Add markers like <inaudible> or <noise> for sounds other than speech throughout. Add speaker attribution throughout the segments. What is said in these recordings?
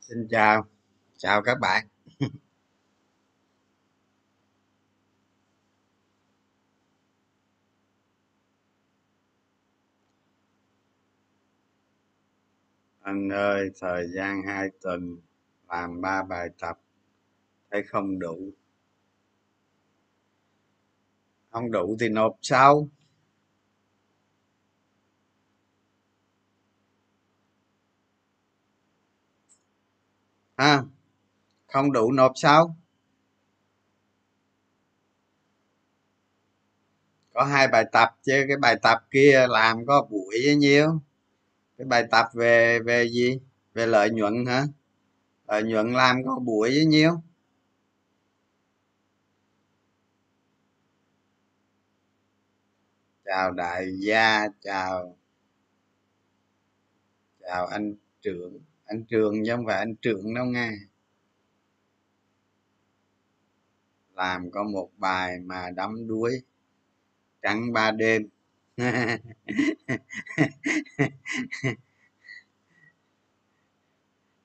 Speaker 1: xin chào. Chào các bạn. Anh ơi, thời gian hai tuần làm ba bài tập, thấy không đủ. Không đủ thì nộp sau. Ha, không đủ nộp sau. Có hai bài tập chứ, cái bài tập kia làm có buổi với nhiêu? Cái bài tập về về gì? Về lợi nhuận hả? Lợi nhuận làm có buổi với nhiêu? Chào đại gia, chào chào anh trưởng anh trường chứ không phải anh trưởng đâu nghe. Làm có một bài mà đắm đuối. Trắng ba đêm. <laughs>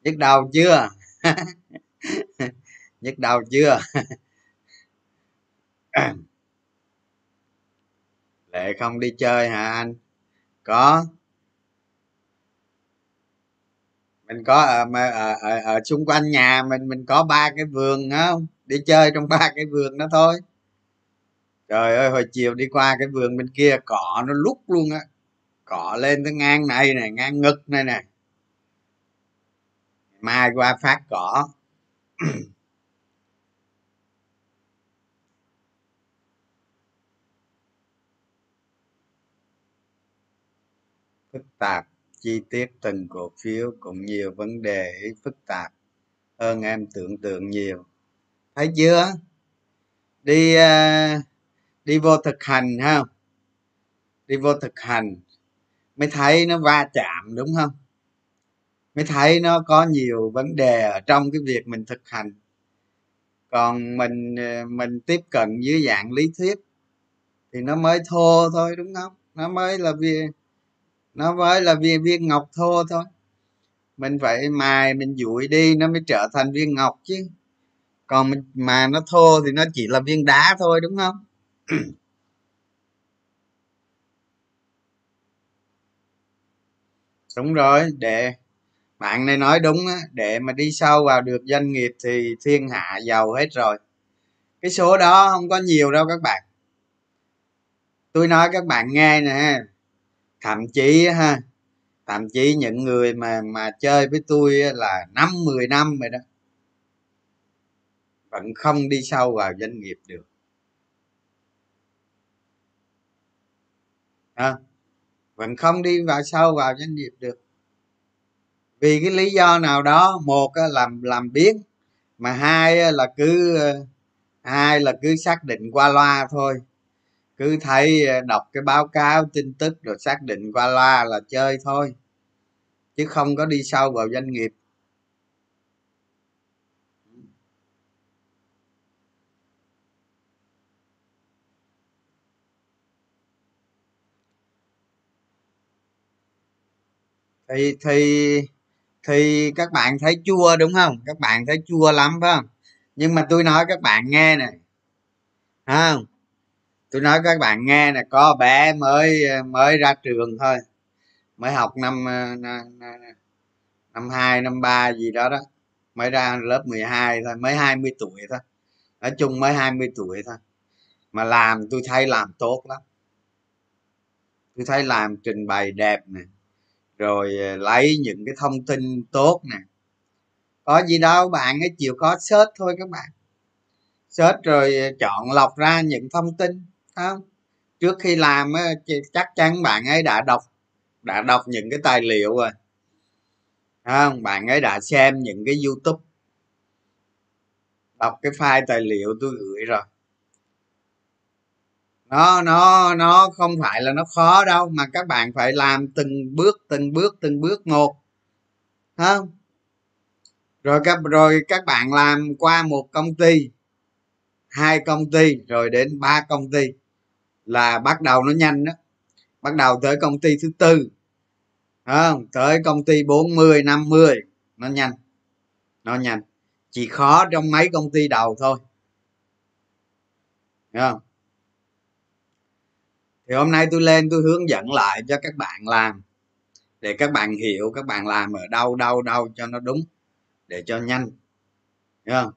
Speaker 1: nhức đầu chưa? <laughs> Nhức đầu chưa? <coughs> Lệ không đi chơi hả anh? Có. Mình có ở, ở, ở, ở xung quanh nhà mình mình có ba cái vườn không? Đi chơi trong ba cái vườn đó thôi trời ơi hồi chiều đi qua cái vườn bên kia cỏ nó lúc luôn á. Cỏ lên tới ngang này này ngang ngực này nè. Mai qua phát cỏ. Phức tạp chi tiết từng cổ phiếu cũng nhiều vấn đề phức tạp. Hơn em tưởng tượng nhiều. Thấy chưa? Đi uh, đi vô thực hành ha? Đi vô thực hành mới thấy nó va chạm, đúng không? Mới thấy nó có nhiều vấn đề ở trong cái việc mình thực hành. Còn mình ờ, mình tiếp cận dưới dạng lý thuyết thì nó mới thô thôi, đúng không? Nó mới là viên nó mới là viên viên ngọc thô thôi. Mình phải, mài mình dụi đi nó mới trở thành viên ngọc chứ. Còn mình, mà nó thô thì nó chỉ là viên đá thôi, đúng không? <clears throat> đúng rồi, để bạn này nói đúng á, để mà đi sâu vào được doanh nghiệp thì thiên hạ giàu hết rồi. Cái số đó không có nhiều đâu các bạn. Tôi nói các bạn nghe nè, thậm chí ha, thậm chí những người mà mà chơi với tôi là năm, mười năm rồi đó, vẫn không đi sâu vào doanh nghiệp được. À, vẫn không đi vào sâu vào doanh nghiệp được. Vì cái lý do nào đó một làm làm biến mà hai là cứ ờ, hai là cứ xác định qua loa thôi. Cứ thấy ờ, đọc cái báo cáo tin tức rồi xác định qua loa là chơi thôi chứ không có đi sâu vào doanh nghiệp. Thì thì thì các bạn thấy chua đúng không? Các bạn thấy chua lắm, phải không? Nhưng mà tôi nói các bạn nghe này không? Tôi nói các bạn nghe nè, có bé mới mới ra trường thôi. Mới học năm ờ, năm hai, năm ba gì đó đó. Mới ra lớp 12 thôi, mới 20 tuổi thôi. Nói chung mới 20 tuổi thôi. Mà làm tôi thấy làm tốt lắm. Tôi thấy làm trình bày đẹp nè rồi ờ, lấy những cái thông tin tốt nè. Có gì đâu, bạn ấy chịu khó search thôi các bạn. Search rồi ờ, chọn lọc ra những thông tin không? Trước khi làm chắc chắn bạn ấy đã đọc đã đọc những cái tài liệu rồi. Không? Bạn ấy đã xem những cái youtube. Đọc cái file tài liệu tôi gửi rồi nó nó nó không phải là nó khó đâu, mà các bạn phải làm từng bước từng bước từng bước một. Không? Rồi các rồi các bạn làm qua một công ty, hai công ty, rồi đến ba công ty là bắt đầu nó nhanh đó. Bắt đầu tới công ty thứ tư không? Tới công ty 40 50 nó nhanh nó nhanh. Chỉ khó trong mấy công ty đầu thôi. Đúng không? Thì hôm nay tôi lên tôi hướng dẫn lại cho các bạn làm. Để các bạn hiểu các bạn làm ở đâu đâu đâu cho nó đúng để cho nhanh. Hiểu không?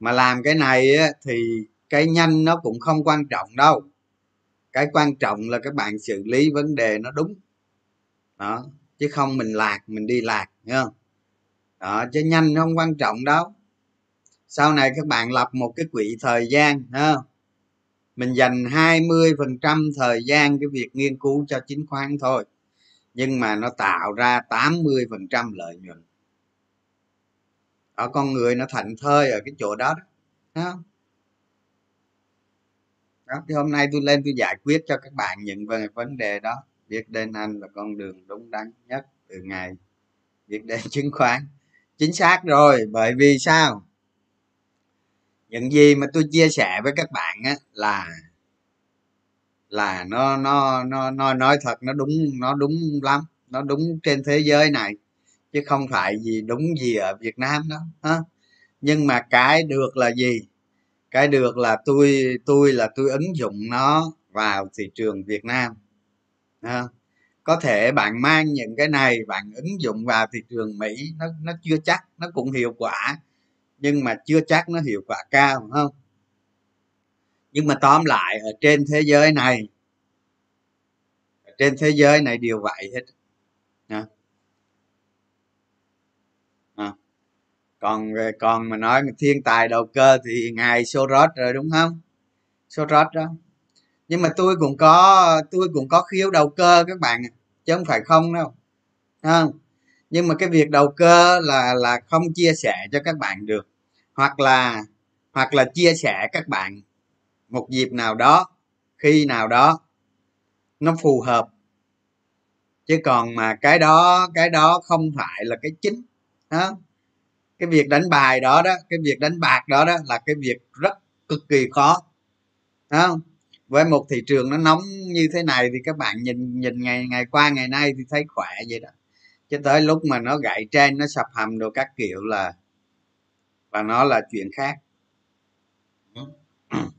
Speaker 1: Mà làm cái này á, thì cái nhanh nó cũng không quan trọng đâu. Cái quan trọng là các bạn xử lý vấn đề nó đúng. Đó chứ không mình lạc mình đi lạc nghe không? Đó chứ nhanh không quan trọng đâu. Sau này các bạn lập một cái quỹ thời gian ha mình dành 20 phần trăm thời gian cái việc nghiên cứu cho chứng khoán thôi. Nhưng mà nó tạo ra 80 phần trăm lợi nhuận. Ở con người nó thành thơi ở cái chỗ đó đó, đó. thì hôm nay tôi lên tôi giải quyết cho các bạn những vấn đề đó. Biết đến anh là con đường đúng đắn nhất từ ngày biết đến <laughs> chứng khoán. Chính xác rồi bởi vì sao? Những gì mà tôi chia sẻ với các bạn á, là là nó nó nó nó nói thật, nó đúng nó đúng lắm, nó đúng trên thế giới này, chứ không phải gì đúng gì ở việt nam đó ha nhưng mà cái được là gì? Cái được là tôi tôi là tôi ứng dụng nó vào thị trường việt nam ha. có thể bạn mang những cái này, bạn ứng dụng vào thị trường mỹ, nó nó chưa chắc, nó cũng hiệu quả nhưng mà chưa chắc nó hiệu quả cao không? Nhưng mà tóm lại, ở trên thế giới này, ở trên thế giới này đều vậy hết. À. À. còn còn mà nói thiên tài đầu cơ thì ngài Soros rồi, đúng không? Soros đó. Nhưng mà tôi cũng có, tôi cũng có khiếu đầu cơ các bạn chứ không phải không đâu. Không? Nhưng mà cái việc đầu cơ là là không chia sẻ cho các bạn được. Hoặc là hoặc là chia sẻ các bạn một dịp nào đó, khi nào đó nó phù hợp. Chứ còn mà cái đó cái đó không phải là cái chính đó cái việc đánh bài đó đó, cái việc đánh bạc đó đó là cái việc rất cực kỳ khó đó. với một thị trường nó nóng như thế này thì các bạn nhìn nhìn ngày ngày qua ngày nay thì thấy khỏe vậy đó cho tới lúc mà nó gãy trên nó sập hầm đồ các kiểu là và nó là chuyện khác. <coughs>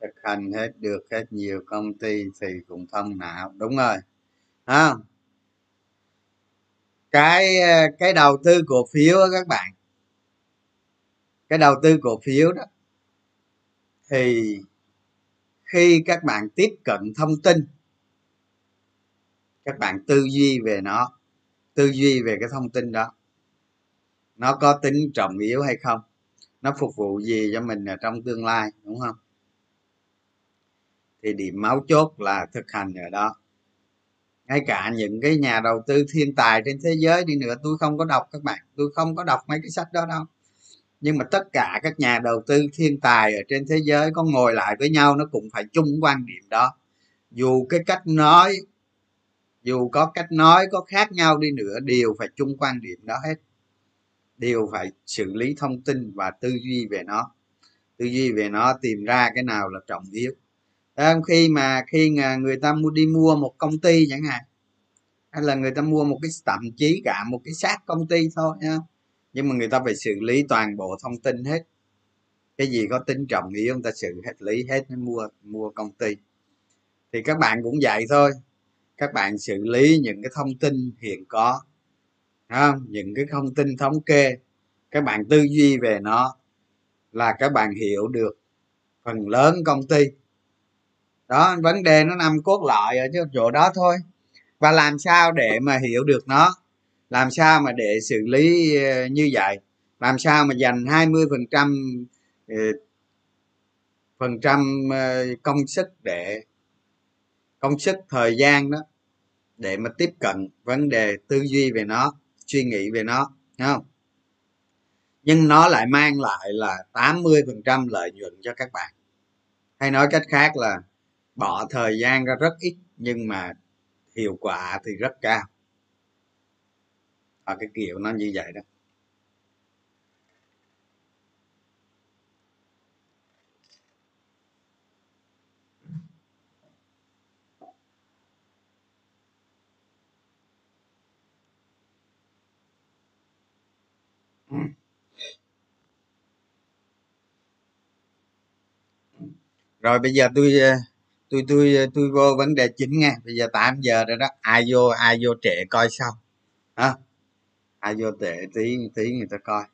Speaker 1: Thực hành hết được hết nhiều công ty thì cũng thông não đúng rồi. À, cái cái đầu tư cổ phiếu đó các bạn cái đầu tư cổ phiếu đó, thì khi các bạn tiếp cận thông tin, các bạn tư duy về nó, tư duy về cái thông tin đó, nó có tính trọng yếu hay không? Nó phục vụ gì cho mình ở trong tương lai, đúng không? Thì điểm máu chốt là thực hành ở đó. Ngay cả những cái nhà đầu tư thiên tài trên thế giới đi nữa, tôi không có đọc các bạn, tôi không có đọc mấy cái sách đó đâu nhưng mà tất cả các nhà đầu tư thiên tài ở trên thế giới có ngồi lại với nhau, nó cũng phải chung quan điểm đó. Dù cái cách nói, dù có cách nói có khác nhau đi nữa, đều phải chung quan điểm đó hết. Đều phải xử lý thông tin và tư duy về nó. Tư duy về nó, tìm ra cái nào là trọng yếu. Khi mà, khi người ta mua, đi mua một công ty chẳng hạn, hay là người ta mua một cái, thậm chí cả một cái xác công ty thôi nha nhưng mà người ta phải xử lý toàn bộ thông tin hết. Cái gì có tính trọng yếu người ta xử hết lý hết mới mua mua công ty. Thì các bạn cũng vậy thôi. Các bạn xử lý những cái thông tin hiện có không? những cái thông tin thống kê. Các bạn tư duy về nó là các bạn hiểu được phần lớn công ty. Đó, vấn đề nó nằm cốt lõi ở chỗ đó thôi. Và làm sao để mà hiểu được nó? Làm sao mà để xử lý ờ, như vậy? Làm sao mà dành 20 phần trăm ờ, phần trăm ờ, công sức để, công sức thời gian đó để mà tiếp cận vấn đề tư duy về nó, suy nghĩ về nó không? Nhưng nó lại mang lại là 80 phần trăm lợi nhuận cho các bạn. Hay nói cách khác là bỏ thời gian ra rất ít, nhưng mà hiệu quả thì rất cao à, cái kiểu nó như vậy đó. Rồi bây giờ tôi ờ, tôi tôi ờ, tôi vô vấn đề chính nghe bây giờ 8 giờ rồi đó. Ai vô ai vô trễ coi sau. Hả? Ai vô tệ tí tí người ta coi.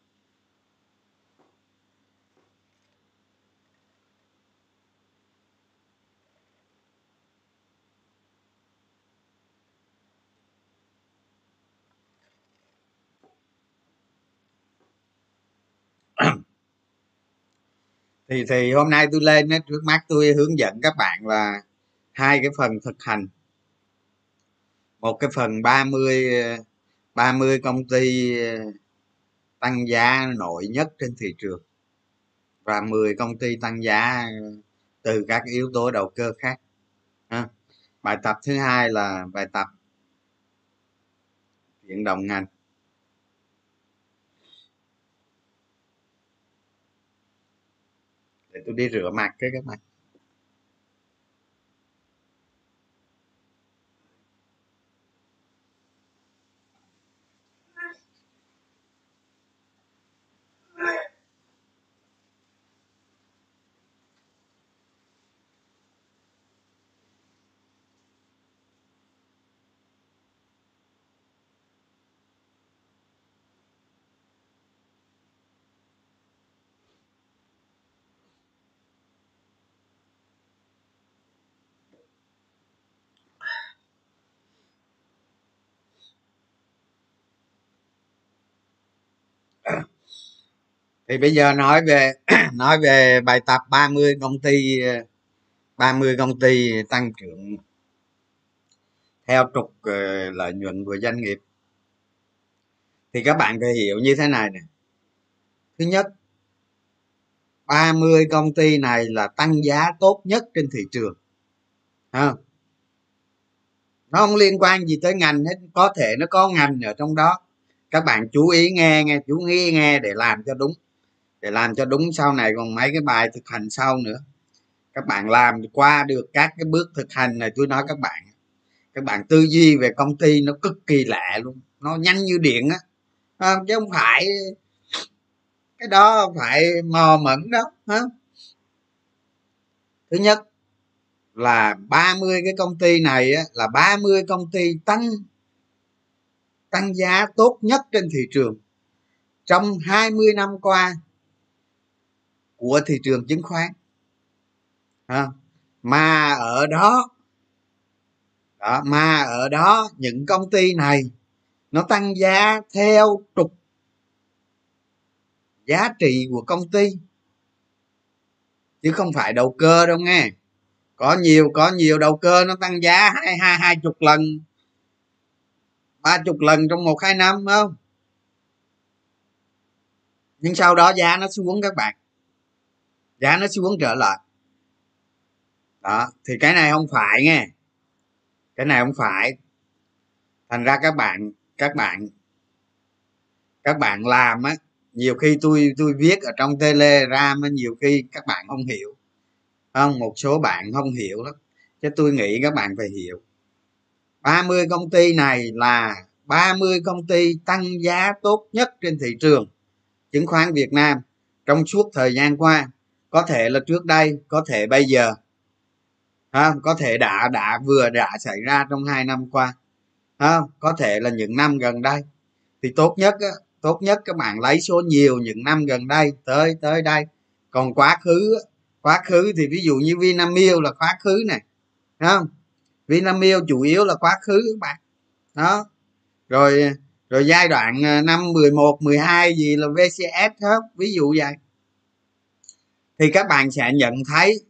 Speaker 1: <clears throat> Thì thì hôm nay tôi lên á, trước mắt tôi hướng dẫn các bạn là hai cái phần thực hành. Một cái phần 30 30 công ty ờ, tăng giá nổi nhất trên thị trường và 10 công ty tăng giá ờ, từ các yếu tố đầu cơ khác bài tập thứ hai là bài tập chuyển động ngành. Để tôi đi rửa mặt cái các bạn. Thì bây giờ nói về <clears throat> nói về bài tập 30 công ty 30 công ty tăng trưởng theo trục ờ, lợi nhuận của doanh nghiệp. Thì các bạn phải hiểu như thế này nè. Thứ nhất 30 công ty này là tăng giá tốt nhất trên thị trường. Không nó không liên quan gì tới ngành hết, có thể nó có ngành ở trong đó. Các bạn chú ý nghe nghe chú ý nghe để làm cho đúng để làm cho đúng sau này còn mấy cái bài thực hành sau nữa. Các bạn làm qua được các cái bước thực hành này tôi nói các bạn các bạn tư duy về công ty nó cực kỳ lạ luôn nó nhanh như điện á. À, chứ không phải cái đó phải mò mẫn đó hả? Thứ nhất là 30 cái công ty này á, là 30 công ty tăng tăng giá tốt nhất trên thị trường. Trong 20 năm qua của thị trường chứng khoán. À, mà ở đó đó mà ở đó những công ty này nó tăng giá theo trục giá trị của công ty. Chứ không phải đầu cơ đâu nghe. Có nhiều có nhiều đầu cơ nó tăng giá hai hai hai chục lần ba chục lần trong một hai năm không? Nhưng sau đó giá nó xuống các bạn giá nó xuống trở lại. Đó, thì cái này không phải nghe. Cái này không phải. Thành ra các bạn các bạn các bạn làm á, nhiều khi tôi tôi viết ở trong telegram á, nhiều khi các bạn không hiểu. Không, một số bạn không hiểu lắm. Chứ tôi nghĩ các bạn phải hiểu. 30 công ty này là 30 công ty tăng giá tốt nhất trên thị trường chứng khoán Việt Nam trong suốt thời gian qua có thể là trước đây có thể bây giờ. Ha, có thể đã đã vừa đã xảy ra trong hai năm qua. Ha, có thể là những năm gần đây. Thì tốt nhất á, tốt nhất các bạn lấy số nhiều những năm gần đây tới tới đây. Còn quá khứ quá khứ thì ví dụ như Vinamilk là quá khứ này không? Vinamilk chủ yếu là quá khứ các bạn đó. Rồi rồi giai đoạn à, năm 11 12 gì là VCS hết ví dụ vậy thì các bạn sẽ nhận thấy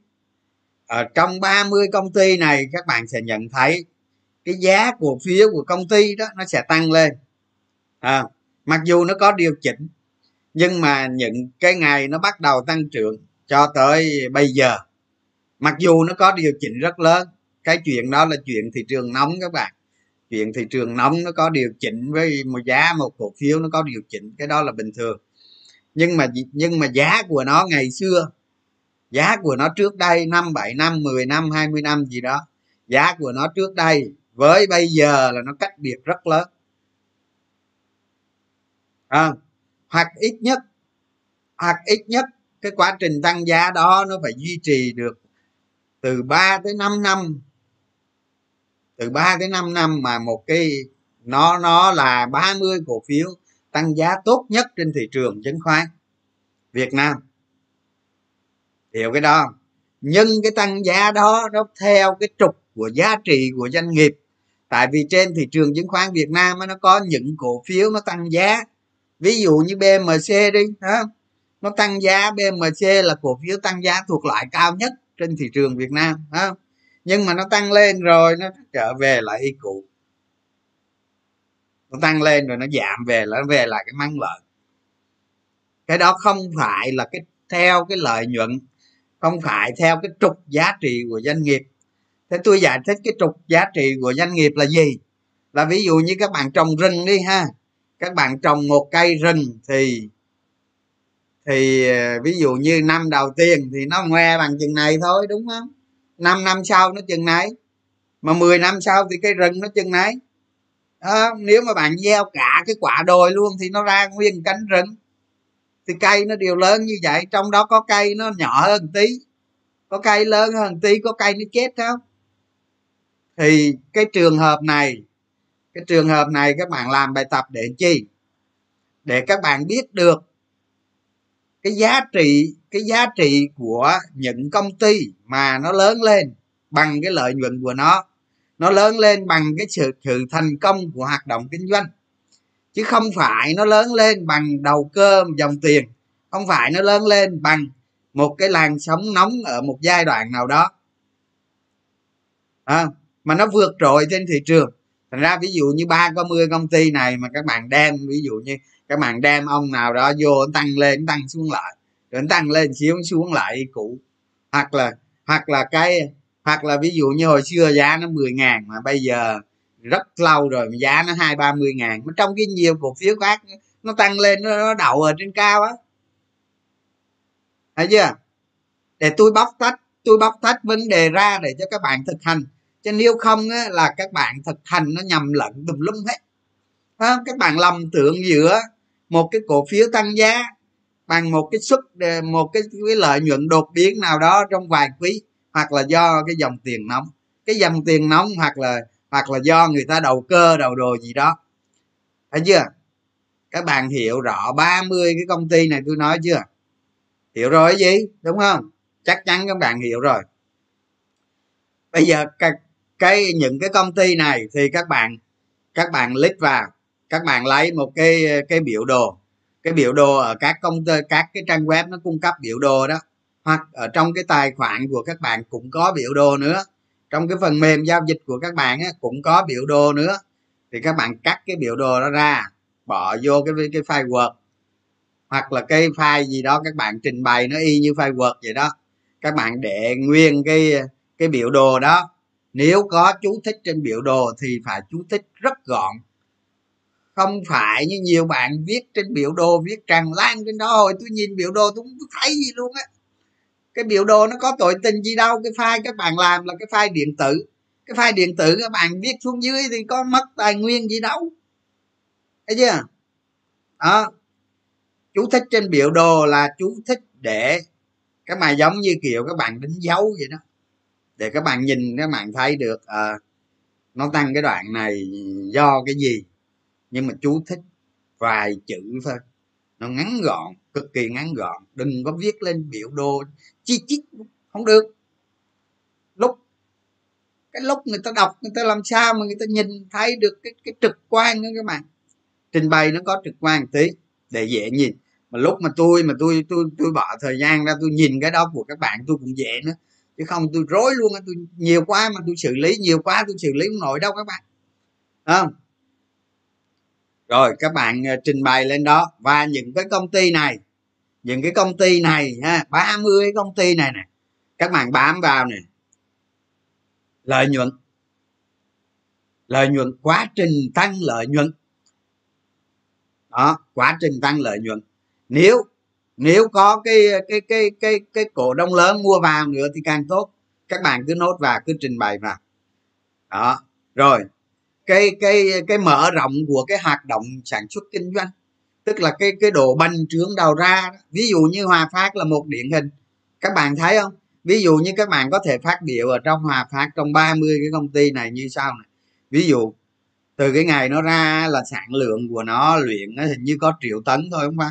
Speaker 1: ở trong 30 công ty này các bạn sẽ nhận thấy cái giá cổ phiếu của công ty đó nó sẽ tăng lên. À, mặc dù nó có điều chỉnh nhưng mà những cái ngày nó bắt đầu tăng trưởng cho tới bây giờ. Mặc dù nó có điều chỉnh rất lớn cái chuyện đó là chuyện thị trường nóng các bạn. Chuyện thị trường nóng nó có điều chỉnh với một giá một cổ phiếu nó có điều chỉnh cái đó là bình thường nhưng mà nhưng mà giá của nó ngày xưa giá của nó trước đây năm bảy năm 10 năm 20 năm gì đó giá của nó trước đây với bây giờ là nó cách biệt rất lớn. À, hoặc ít nhất hoặc ít nhất cái quá trình tăng giá đó nó phải duy trì được từ 3 tới 5 năm. Từ 3 tới 5 năm mà một cái nó nó là 30 cổ phiếu tăng giá tốt nhất trên thị trường chứng khoán. Việt Nam. Hiểu cái đó nhưng cái tăng giá đó, nó theo cái trục của giá trị của doanh nghiệp. Tại vì trên thị trường chứng khoán Việt Nam nó có những cổ phiếu nó tăng giá. Ví dụ như BMC đi đó. nó tăng giá BMC là cổ phiếu tăng giá thuộc loại cao nhất trên thị trường Việt Nam đó. nhưng mà nó tăng lên rồi, nó trở về lại y cũ nó tăng lên rồi nó giảm về là nó về lại cái măng lợi cái đó không phải là cái theo cái lợi nhuận, không phải theo cái trục giá trị của doanh nghiệp. Thế tôi giải thích cái trục giá trị của doanh nghiệp là gì? Là ví dụ như các bạn trồng rừng đi ha. Các bạn trồng một cây rừng thì thì ờ, ví dụ như năm đầu tiên thì nó ngoe bằng chừng này thôi, đúng không? Năm năm sau nó chừng này. Mà 10 năm sau thì cây rừng nó chừng này à, nếu mà bạn gieo cả cái quả đồi luôn thì nó ra nguyên cánh rừng. Thì cây nó đều lớn như vậy trong đó có cây nó nhỏ hơn tí. Có cây lớn hơn tí có cây nó chết không thì cái trường hợp này cái trường hợp này các bạn làm bài tập để chi? Để các bạn biết được cái giá trị cái giá trị của những công ty mà nó lớn lên bằng cái lợi nhuận của nó nó lớn lên bằng cái sự sự thành công của hoạt động kinh doanh. Chứ không phải nó lớn lên bằng đầu cơ dòng tiền. Không phải nó lớn lên bằng một cái làn sóng nóng ở một giai đoạn nào đó. À, mà nó vượt trội trên thị trường. Thành ra ví dụ như ba có mươi công ty này mà các bạn đem ví dụ như các bạn đem ông nào đó vô tăng lên tăng xuống lại. Rồi tăng lên xíu xuống lại cũ. Hoặc là hoặc là cái hoặc là ví dụ như hồi xưa giá nó 10 ngàn mà bây giờ rất lâu rồi mà giá nó hai ba mươi ngàn. Mà trong cái nhiều cổ phiếu khác nó tăng lên nó, nó đậu ở trên cao á. Thấy chưa? Để tôi bóc tách tôi bóc tách vấn đề ra để cho các bạn thực hành. Chứ nếu không á, là các bạn thực hành nó nhầm lẫn tùm lum hết. À, các bạn lầm tưởng giữa một cái cổ phiếu tăng giá bằng một cái suất một cái, cái lợi nhuận đột biến nào đó trong vài quý hoặc là do cái dòng tiền nóng. Cái dòng tiền nóng hoặc là hoặc là do người ta đầu cơ đầu đồ gì đó. Thấy chưa? Các bạn hiểu rõ 30 cái công ty này tôi nói chưa? Hiểu rồi cái gì? Đúng không? Chắc chắn các bạn hiểu rồi. Bây giờ cái, cái những cái công ty này thì các bạn các bạn click vào. Các bạn lấy một cái cái biểu đồ. Cái biểu đồ ở các công ty các cái trang web nó cung cấp biểu đồ đó hoặc ở trong cái tài khoản của các bạn cũng có biểu đồ nữa. Trong cái phần mềm giao dịch của các bạn á, cũng có biểu đồ nữa. Thì các bạn cắt cái biểu đồ đó ra bỏ vô cái cái file word. Hoặc là cái file gì đó các bạn trình bày nó y như file word vậy đó. Các bạn để nguyên cái cái biểu đồ đó. Nếu có chú thích trên biểu đồ thì phải chú thích rất gọn. Không phải như nhiều bạn viết trên biểu đồ viết tràn lan trên đó hồi tôi nhìn biểu đồ tôi không thấy gì luôn á cái biểu đồ nó có tội tình gì đâu cái file các bạn làm là cái file điện tử. Cái file điện tử các bạn viết xuống dưới thì có mất tài nguyên gì đâu. Thấy chưa? Đó. Chú thích trên biểu đồ là chú thích để các bạn giống như kiểu các bạn đánh dấu vậy đó. Để các bạn nhìn các bạn thấy được à, nó tăng cái đoạn này do cái gì. Nhưng mà chú thích vài chữ thôi. Nó ngắn gọn cực kỳ ngắn gọn, đừng có viết lên biểu đồ chi chít, không được. Lúc, cái lúc người ta đọc, người ta làm sao mà người ta nhìn thấy được cái cái trực quan đó các bạn? Trình bày nó có trực quan tí, để dễ nhìn. Mà lúc mà tôi mà tôi tôi tôi bỏ thời gian ra tôi nhìn cái đó của các bạn, tôi cũng dễ nữa. Chứ không tôi rối luôn tôi nhiều quá mà tôi xử lý, nhiều quá tôi xử lý không nổi đâu các bạn. Không? Rồi, các bạn à, trình bày lên đó. Và những cái công ty này những cái công ty này ha 30 công ty này nè, các bạn bám vào nè. Lợi nhuận. Lợi nhuận, quá trình tăng lợi nhuận. Đó, quá trình tăng lợi nhuận. Nếu nếu có cái cái cái cái cái cổ đông lớn mua vào nữa thì càng tốt. Các bạn cứ nốt vào, cứ trình bày vào. Đó, rồi. Cái cái cái mở rộng của cái hoạt động sản xuất kinh doanh tức là cái cái độ bành trướng đầu ra ví dụ như hòa phát là một điển hình. Các bạn thấy không? Ví dụ như các bạn có thể phát biểu ở trong hòa phát trong 30 cái công ty này như sau này ví dụ từ cái ngày nó ra là sản lượng của nó luyện nó hình như có triệu tấn thôi không phải?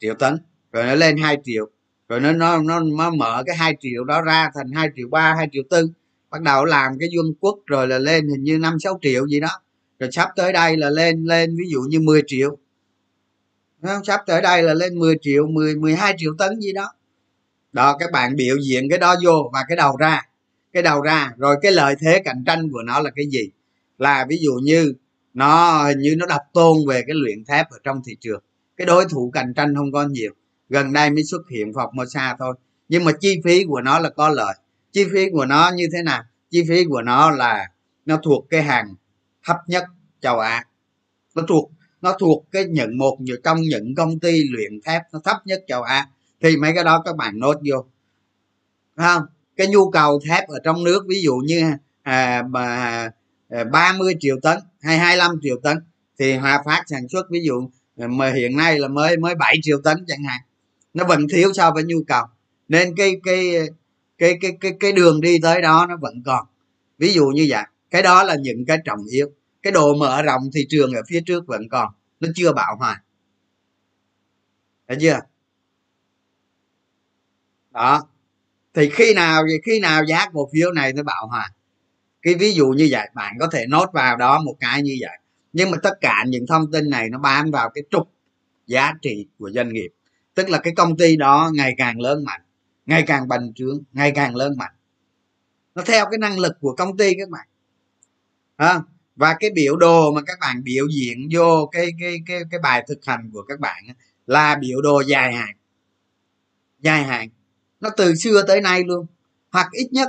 Speaker 1: Triệu tấn. Rồi nó lên 2 triệu. Rồi nó nó nó, nó mở cái hai triệu đó ra thành hai triệu ba hai triệu tư. Bắt đầu làm cái dung quốc rồi là lên hình như năm sáu triệu gì đó. Rồi sắp tới đây là lên lên ví dụ như 10 triệu không? sắp tới đây là lên 10 triệu 10 12 triệu tấn gì đó. Đó các bạn biểu diễn cái đó vô và cái đầu ra, cái đầu ra, rồi cái lợi thế cạnh tranh của nó là cái gì? Là ví dụ như nó, hình như nó độc tôn về cái luyện thép ở trong thị trường. Cái đối thủ cạnh tranh không có nhiều. Gần đây mới xuất hiện phọc mola sa thôi. Nhưng mà chi phí của nó là có lợi. Chi phí của nó như thế nào? Chi phí của nó là nó thuộc cái hàng thấp nhất châu á. Nó thuộc nó thuộc cái những một trong những công ty luyện thép nó thấp nhất châu á. Thì mấy cái đó các bạn nốt vô. Không? Cái nhu cầu thép ở trong nước ví dụ như à, bà, 30 à, triệu tấn hay 25 triệu tấn thì Hòa Phát sản xuất ví dụ à, mà hiện nay là mới mới 7 triệu tấn chẳng hạn. Nó vẫn thiếu so với nhu cầu. Nên cái cái cái cái cái cái đường đi tới đó nó vẫn còn. Ví dụ như vậy. Cái đó là những cái trọng yếu cái độ mở rộng thị trường ở phía trước vẫn còn. Nó chưa bạo hòa. Thấy chưa? Đó. Thì khi nào khi nào giá cổ phiếu này nó bạo hòa? Cái ví dụ như vậy bạn có thể nốt vào đó một cái như vậy. Nhưng mà tất cả những thông tin này nó bám vào cái trục giá trị của doanh nghiệp. Tức là cái công ty đó ngày càng lớn mạnh ngày càng bành trướng ngày càng lớn mạnh. Nó theo cái năng lực của công ty các bạn. À, và cái biểu đồ mà các bạn biểu diễn vô cái cái cái cái bài thực hành của các bạn là biểu đồ dài hạn. Dài hạn. Nó từ xưa tới nay luôn. Hoặc ít nhất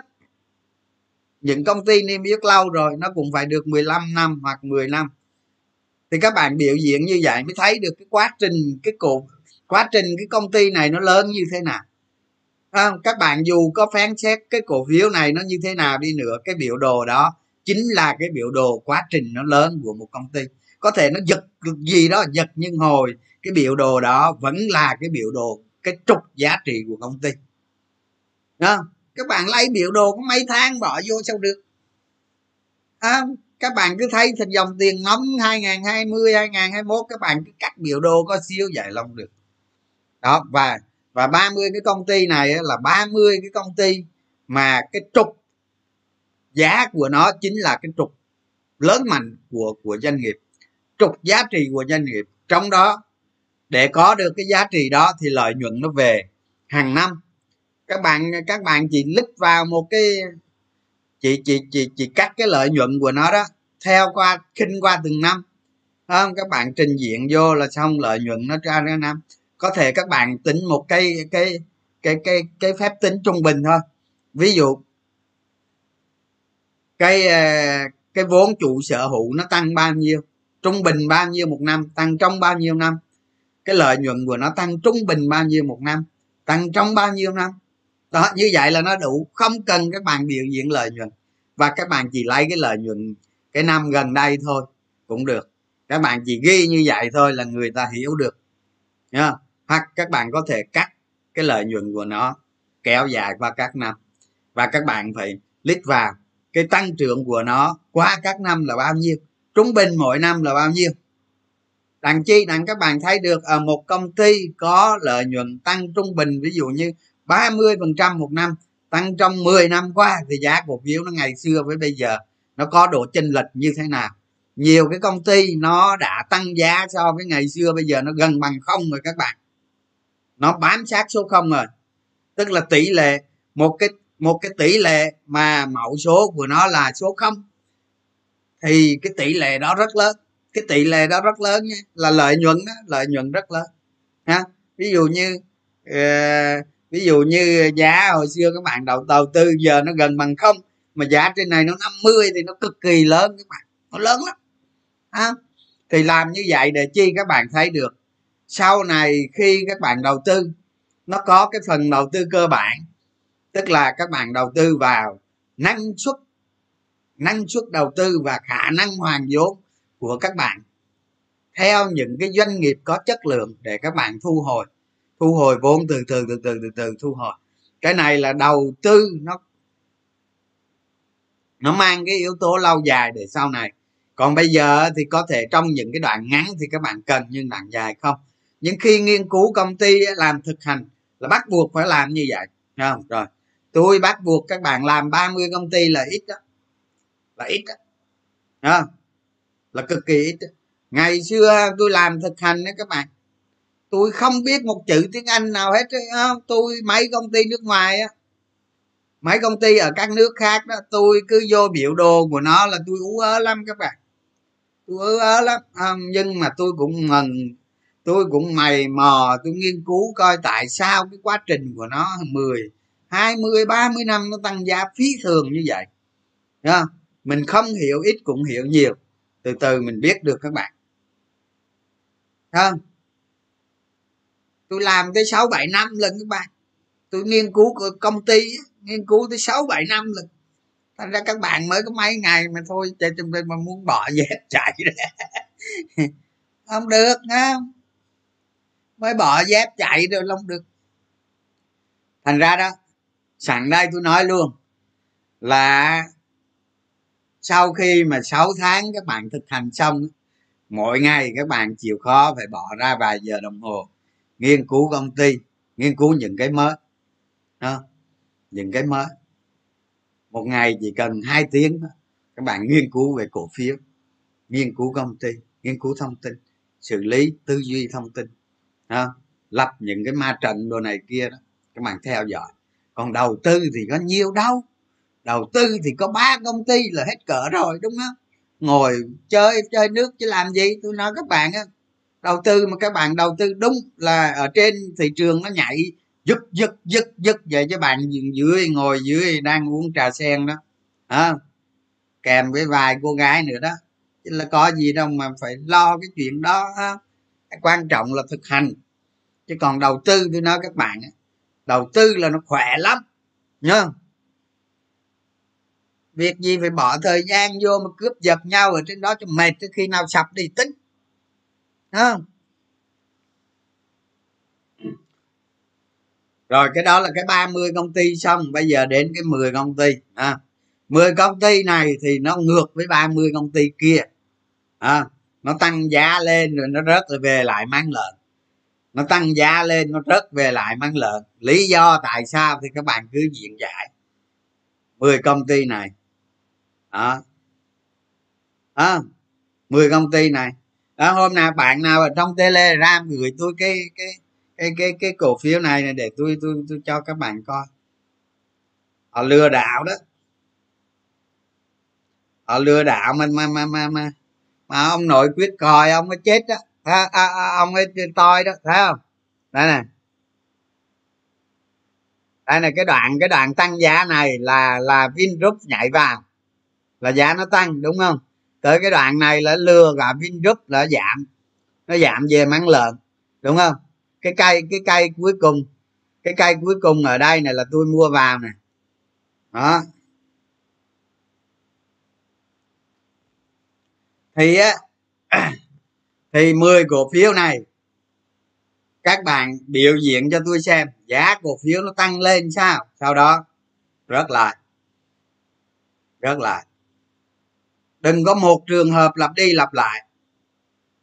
Speaker 1: những công ty niêm yết lâu rồi nó cũng phải được 15 năm hoặc 10 năm. Thì các bạn biểu diễn như vậy mới thấy được cái quá trình cái cổ quá trình cái công ty này nó lớn như thế nào. À, các bạn dù có phán xét cái cổ phiếu này nó như thế nào đi nữa cái biểu đồ đó chính là cái biểu đồ quá trình nó lớn của một công ty. Có thể nó giật gì đó giật nhưng hồi cái biểu đồ đó vẫn là cái biểu đồ cái trục giá trị của công ty. Đó. Các bạn lấy biểu đồ có mấy tháng bỏ vô sao được? À, các bạn cứ thấy thành dòng tiền ngấm 2020 2021 các bạn cứ cắt biểu đồ có siêu dài lòng được. Đó và và 30 cái công ty này là 30 cái công ty mà cái trục giá của nó chính là cái trục lớn mạnh của của doanh nghiệp. Trục giá trị của doanh nghiệp. Trong đó, để có được cái giá trị đó thì lợi nhuận nó về hàng năm. Các bạn các bạn chỉ lít vào một cái chị chị chị chị cắt cái lợi nhuận của nó đó, theo qua, khinh qua từng năm. Không? Các bạn trình diện vô là xong, lợi nhuận nó ra ra năm. Có thể các bạn tính một cái cái cái cái cái phép tính trung bình thôi. Ví dụ cái ờ, cái vốn chủ sở hữu nó tăng bao nhiêu? Trung bình bao nhiêu một năm? Tăng trong bao nhiêu năm? Cái lợi nhuận của nó tăng trung bình bao nhiêu một năm? Tăng trong bao nhiêu năm? Đó, như vậy là nó đủ. Không cần các bạn biểu diễn lợi nhuận. Và các bạn chỉ lấy cái lợi nhuận cái năm gần đây thôi cũng được. Các bạn chỉ ghi như vậy thôi là người ta hiểu được. Nha hoặc các bạn có thể cắt cái lợi nhuận của nó kéo dài qua các năm. Và các bạn phải lít vào cái tăng trưởng của nó qua các năm là bao nhiêu? Trung bình mỗi năm là bao nhiêu? Đằng chi, đằng các bạn thấy được, ở một công ty có lợi nhuận tăng trung bình, ví dụ như 30 phần trăm một năm, tăng trong 10 năm qua thì giá cổ phiếu nó ngày xưa với bây giờ nó có độ chênh lệch như thế nào? Nhiều cái công ty nó đã tăng giá so với ngày xưa, bây giờ nó gần bằng không rồi các bạn. Nó bám sát số không rồi. Tức là tỷ lệ một cái một cái tỷ lệ mà mẫu số của nó là số không thì cái tỷ lệ đó rất lớn. Cái tỷ lệ đó rất lớn nha là lợi nhuận đó lợi nhuận rất lớn ha. Ví dụ như uh, ví dụ như giá hồi xưa các bạn đầu đầu tư giờ nó gần bằng không mà giá trên này nó 50 thì nó cực kỳ lớn các bạn nó lớn lắm ha. Thì làm như vậy để chi các bạn thấy được sau này khi các bạn đầu tư nó có cái phần đầu tư cơ bản tức là các bạn đầu tư vào năng suất năng suất đầu tư và khả năng hoàn vốn của các bạn. Theo những cái doanh nghiệp có chất lượng để các bạn thu hồi thu hồi vốn từ từ từ từ từ từ thu hồi. Cái này là đầu tư, nó nó mang cái yếu tố lâu dài để sau này. Còn bây giờ thì có thể trong những cái đoạn ngắn thì các bạn cần nhưng đoạn dài không? Nhưng khi nghiên cứu công ty làm thực hành là bắt buộc phải làm như vậy. Không? Rồi tôi bắt buộc các bạn làm 30 công ty là ít đó. Là ít đó. À, là cực kỳ ít đó. ngày xưa tôi làm thực hành đó các bạn. Tôi không biết một chữ tiếng anh nào hết không? tôi mấy công ty nước ngoài á. Mấy công ty ở các nước khác đó tôi cứ vô biểu đồ của nó là tôi ú ớ lắm các bạn. Tôi ú ớ lắm. À, nhưng mà tôi cũng mừng. Tôi cũng mày mò tôi nghiên cứu coi tại sao cái quá trình của nó 10 20 30 năm nó tăng giá phí thường như vậy. Đúng mình không hiểu, ít cũng hiểu nhiều. Từ từ mình biết được các bạn. Không? Tôi làm tới sáu bảy năm lần các bạn. Tôi nghiên cứu công ty nghiên cứu tới sáu bảy năm lần. Thành ra các bạn mới có mấy ngày mà thôi chạy trong đây mà muốn bỏ <laughs> dẹp chạy ra không được không? Mới bỏ dép chạy rồi không được. Thành ra đó sẵn đây tôi nói luôn là sau khi mà 6 tháng các bạn thực hành xong, mỗi ngày các bạn chịu khó phải bỏ ra vài giờ đồng hồ nghiên cứu công ty, nghiên cứu những cái mới, đó. những cái mới một ngày chỉ cần hai tiếng các bạn nghiên cứu về cổ phiếu, nghiên cứu công ty, nghiên cứu thông tin, xử lý tư duy thông tin, đó. lập những cái ma trận đồ này kia đó, các bạn theo dõi còn đầu tư thì có nhiều đâu. Đầu tư thì có ba công ty là hết cỡ rồi đúng không? Ngồi chơi chơi nước chứ làm gì? Tôi nói các bạn á đầu tư mà các bạn đầu tư đúng là ở trên thị trường nó nhảy dứt dứt dứt dứt vậy cho bạn dưới ngồi dưới đang uống trà sen đó. À, kèm với vài cô gái nữa đó. Chứ là có gì đâu mà phải lo cái chuyện đó ha. quan trọng là thực hành. Chứ còn đầu tư tôi nói các bạn đầu tư là nó khỏe lắm nhá việc gì phải bỏ thời gian vô mà cướp giật nhau ở trên đó cho mệt tới khi nào sập đi tính không? Rồi cái đó là cái 30 công ty xong bây giờ đến cái 10 công ty à, 10 công ty này thì nó ngược với 30 công ty kia à, nó tăng giá lên rồi nó rớt rồi về lại mang lợn nó tăng giá lên nó rớt về lại mang lợn. Lý do tại sao thì các bạn cứ diện giải. 10 công ty này. Đó. À, 10 công ty này. Đó, hôm nào bạn nào ở trong telegram gửi tôi cái cái cái cái cái cổ phiếu này, này để tôi tôi tôi cho các bạn coi. Họ lừa đảo đó. Họ lừa đảo mà mà mà mà mà mà ông nội quyết còi ông mới chết đó à, à, à, ông ấy toi đó thấy không? Đây nè. Đây này cái đoạn cái đoạn tăng giá này là là vingroup nhảy vào. Là giá nó tăng đúng không? Tới cái đoạn này là lừa cả vingroup là giảm. Nó giảm về mắng lợn đúng không? Cái cây cái cây cuối cùng cái cây cuối cùng ở đây này là tôi mua vào nè. Đó. Thì á thì 10 cổ phiếu này, các bạn biểu diễn cho tôi xem, giá cổ phiếu nó tăng lên sao? Sau đó rớt lại rớt lại. Đừng có một trường hợp lặp đi lặp lại,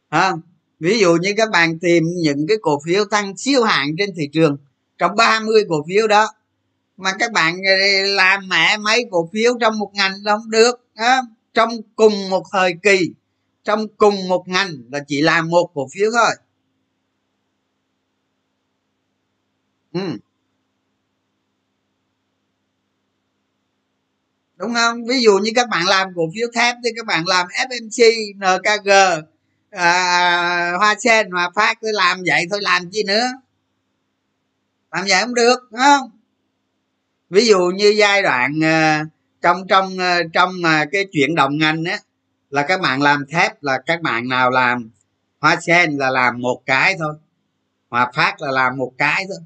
Speaker 1: ha? Ví dụ như các bạn tìm những cái cổ phiếu tăng siêu hạng trên thị trường, trong 30 cổ phiếu đó, mà các bạn ờ, làm mẹ mấy cổ phiếu trong một ngành là không được, ha? trong cùng một thời kỳ trong cùng một ngành là chỉ làm một cổ phiếu thôi. Ừ. đúng không? Ví dụ như các bạn làm cổ phiếu thép thì các bạn làm fmc nkg à, hoa sen hòa phát tôi làm vậy thôi làm chi nữa? Làm vậy không được đúng không? Ví dụ như giai đoạn ờ, trong trong ờ, trong mà cái chuyển động ngành á là các bạn làm thép là các bạn nào làm? Hoa sen là làm một cái thôi. Hòa phát là làm một cái thôi.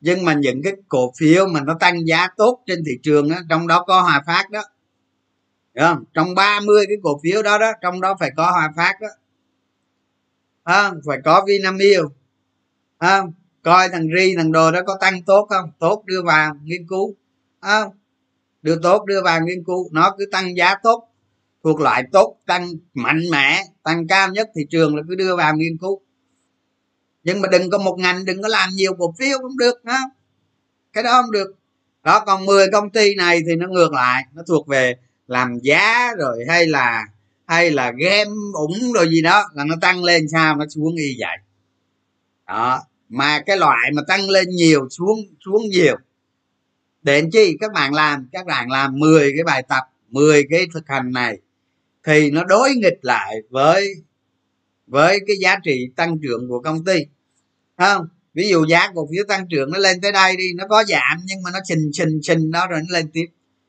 Speaker 1: Nhưng mà những cái cổ phiếu mà nó tăng giá tốt trên thị trường đó, trong đó có hòa phát đó. Được không? Trong 30 cái cổ phiếu đó đó trong đó phải có hòa phát đó. À, phải có vinamilk. À, coi thằng ri thằng đồ đó có tăng tốt không? Tốt đưa vào nghiên cứu. À, đưa tốt đưa vào nghiên cứu. Nó cứ tăng giá tốt thuộc loại tốt, tăng mạnh mẽ, tăng cao nhất thị trường là cứ đưa vào nghiên cứu. Nhưng mà đừng có một ngành, đừng có làm nhiều cổ phiếu cũng được đó cái đó không được. Đó, còn 10 công ty này thì nó ngược lại, nó thuộc về làm giá rồi hay là hay là game ủng rồi gì đó là nó tăng lên sao nó xuống y vậy. Đó, mà cái loại mà tăng lên nhiều xuống xuống nhiều. Để chi? Các bạn làm, các bạn làm 10 cái bài tập 10 cái thực hành này thì nó đối nghịch lại với với cái giá trị tăng trưởng của công ty. Không? Ví dụ giá cổ phiếu tăng trưởng nó lên tới đây đi, nó có giảm nhưng mà nó trình trình trình đó rồi nó lên tiếp.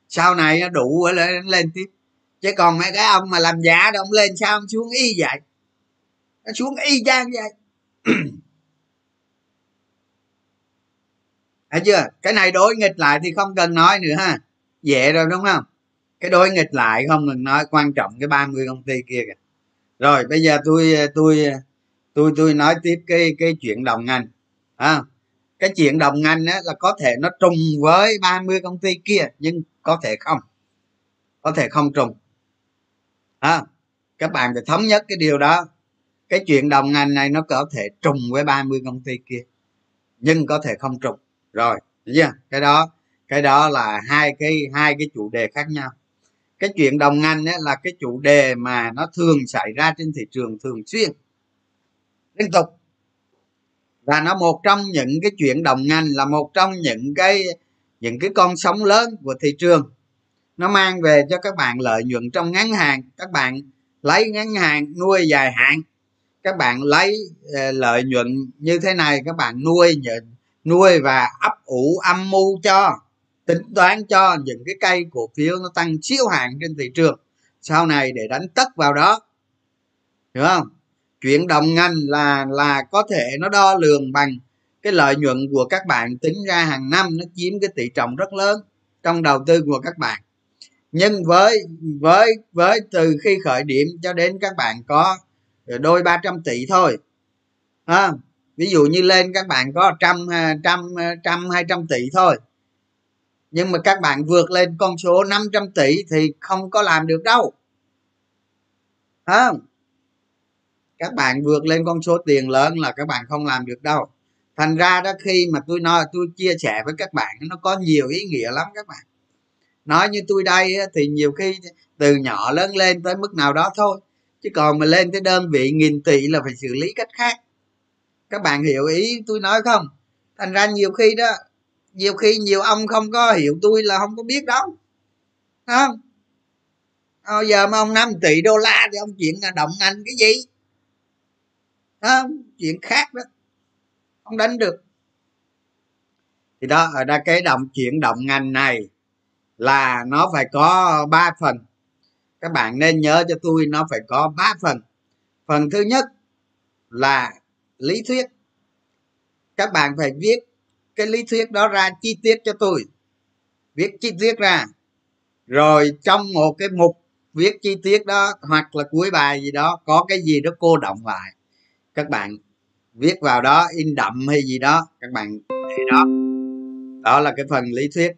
Speaker 1: Sau này nó đủ rồi nó lên tiếp. Chứ còn mấy cái ông mà làm giá đó ông lên sao ông xuống y vậy? Nó xuống y chang vậy. <clears throat> Thấy chưa? Cái này đối nghịch lại thì không cần nói nữa ha. Dễ rồi, đúng không? Cái đối nghịch lại không cần nói quan trọng cái 30 công ty kia kìa. Rồi bây giờ tôi tôi tôi tôi nói tiếp cái cái chuyện đồng ngành à, cái chuyện đồng ngành á, là có thể nó trùng với 30 công ty kia nhưng có thể không. Có thể không trùng. À, các bạn phải thống nhất cái điều đó. Cái chuyện đồng ngành này nó có thể trùng với 30 công ty kia nhưng có thể không trùng. Rồi chưa? Cái đó cái đó là hai cái hai cái chủ đề khác nhau cái chuyện đồng ngành ấy là cái chủ đề mà nó thường xảy ra trên thị trường thường xuyên, liên tục. Và nó một trong những cái chuyện đồng ngành, là một trong những cái những cái con sóng lớn của thị trường. Nó mang về cho các bạn lợi nhuận trong ngắn hạn. Các bạn lấy ngắn hạn nuôi dài hạn. Các bạn lấy ờ, lợi nhuận như thế này, các bạn nuôi nuôi và ấp ủ âm mưu cho tính toán cho những cái cây cổ phiếu nó tăng siêu hạn trên thị trường. Sau này để đánh tất vào đó. Hiểu không? Chuyển động ngành là là có thể nó đo lường bằng cái lợi nhuận của các bạn tính ra hàng năm nó chiếm cái tỷ trọng rất lớn trong đầu tư của các bạn. Nhưng với với với từ khi khởi điểm cho đến các bạn có đôi ba trăm tỷ thôi. À, ví dụ như lên các bạn có trăm trăm trăm hai trăm tỷ thôi nhưng mà các bạn vượt lên con số 500 tỷ thì không có làm được đâu. Không? Các bạn vượt lên con số tiền lớn là các bạn không làm được đâu. Thành ra đó khi mà tôi nói, tôi chia sẻ với các bạn, nó có nhiều ý nghĩa lắm các bạn. Nói như tôi đây thì nhiều khi từ nhỏ lớn lên tới mức nào đó thôi. Chứ còn mà lên tới đơn vị nghìn tỷ là phải xử lý cách khác. Các bạn hiểu ý tôi nói không? Thành ra nhiều khi đó nhiều khi nhiều ông không có hiểu tôi là không có biết đâu. Không? À, giờ mà ông 5 tỷ đô la thì ông chuyện là động ngành cái gì? Không? Chuyện khác đó. Không đánh được. Thì đó ở đây cái động chuyển động ngành này là nó phải có ba phần. Các bạn nên nhớ cho tôi nó phải có ba phần. Phần thứ nhất là lý thuyết. Các bạn phải viết cái lý thuyết đó ra, chi tiết cho tôi. Viết chi tiết ra. Rồi trong một cái mục viết chi tiết đó, hoặc là cuối bài gì đó, có cái gì đó cô động lại. Các bạn viết vào đó, in đậm hay gì đó, các bạn để đó. Đó là cái phần lý thuyết.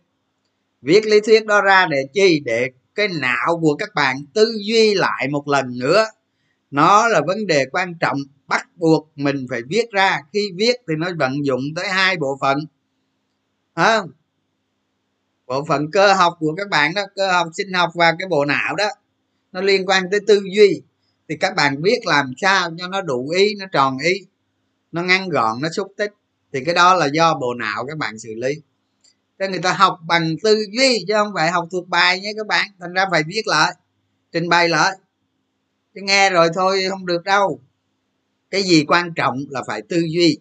Speaker 1: Viết lý thuyết đó ra để chi? Để cái não của các bạn tư duy lại một lần nữa nó là vấn đề quan trọng bắt buộc mình phải viết ra. Khi viết thì nó vận dụng tới hai bộ phận. À, bộ phận cơ học của các bạn đó cơ học sinh học và cái bộ não đó nó liên quan tới tư duy. Thì các bạn biết làm sao cho nó đủ ý nó tròn ý nó ngắn gọn nó xúc tích. Thì cái đó là do bộ não các bạn xử lý. Cho người ta học bằng tư duy chứ không phải học thuộc bài nhé các bạn. Thành ra phải viết lại trình bày lại chứ nghe rồi thôi, không được đâu. Cái gì quan trọng là phải tư duy.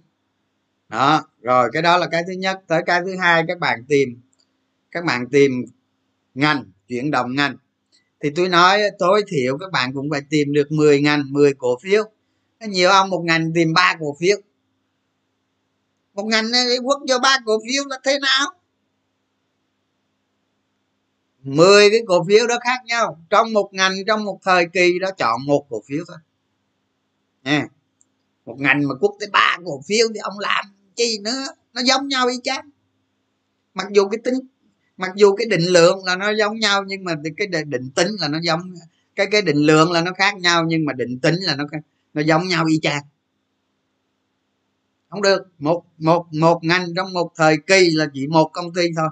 Speaker 1: Đó, rồi cái đó là cái thứ nhất, tới cái thứ hai, các bạn tìm. Các bạn tìm ngành, chuyển động ngành. Thì tôi nói, tối thiểu các bạn cũng phải tìm được 10 ngành 10 cổ phiếu. Nhiều ông một ngành tìm ba cổ phiếu. Một ngành này quất cho ba cổ phiếu là thế nào? 10 cái cổ phiếu đó khác nhau. Trong một ngành, trong một thời kỳ đó chọn một cổ phiếu thôi. Nha một ngành mà quốc tế ba cổ phiếu thì ông làm chi nữa? Nó giống nhau y chang. Mặc dù cái tính, mặc dù cái định lượng là nó giống nhau, nhưng mà cái định tính là nó giống, cái cái định lượng là nó khác nhau, nhưng mà định tính là nó nó giống nhau y chang. Không được. Một một một ngành trong một thời kỳ là chỉ một công ty thôi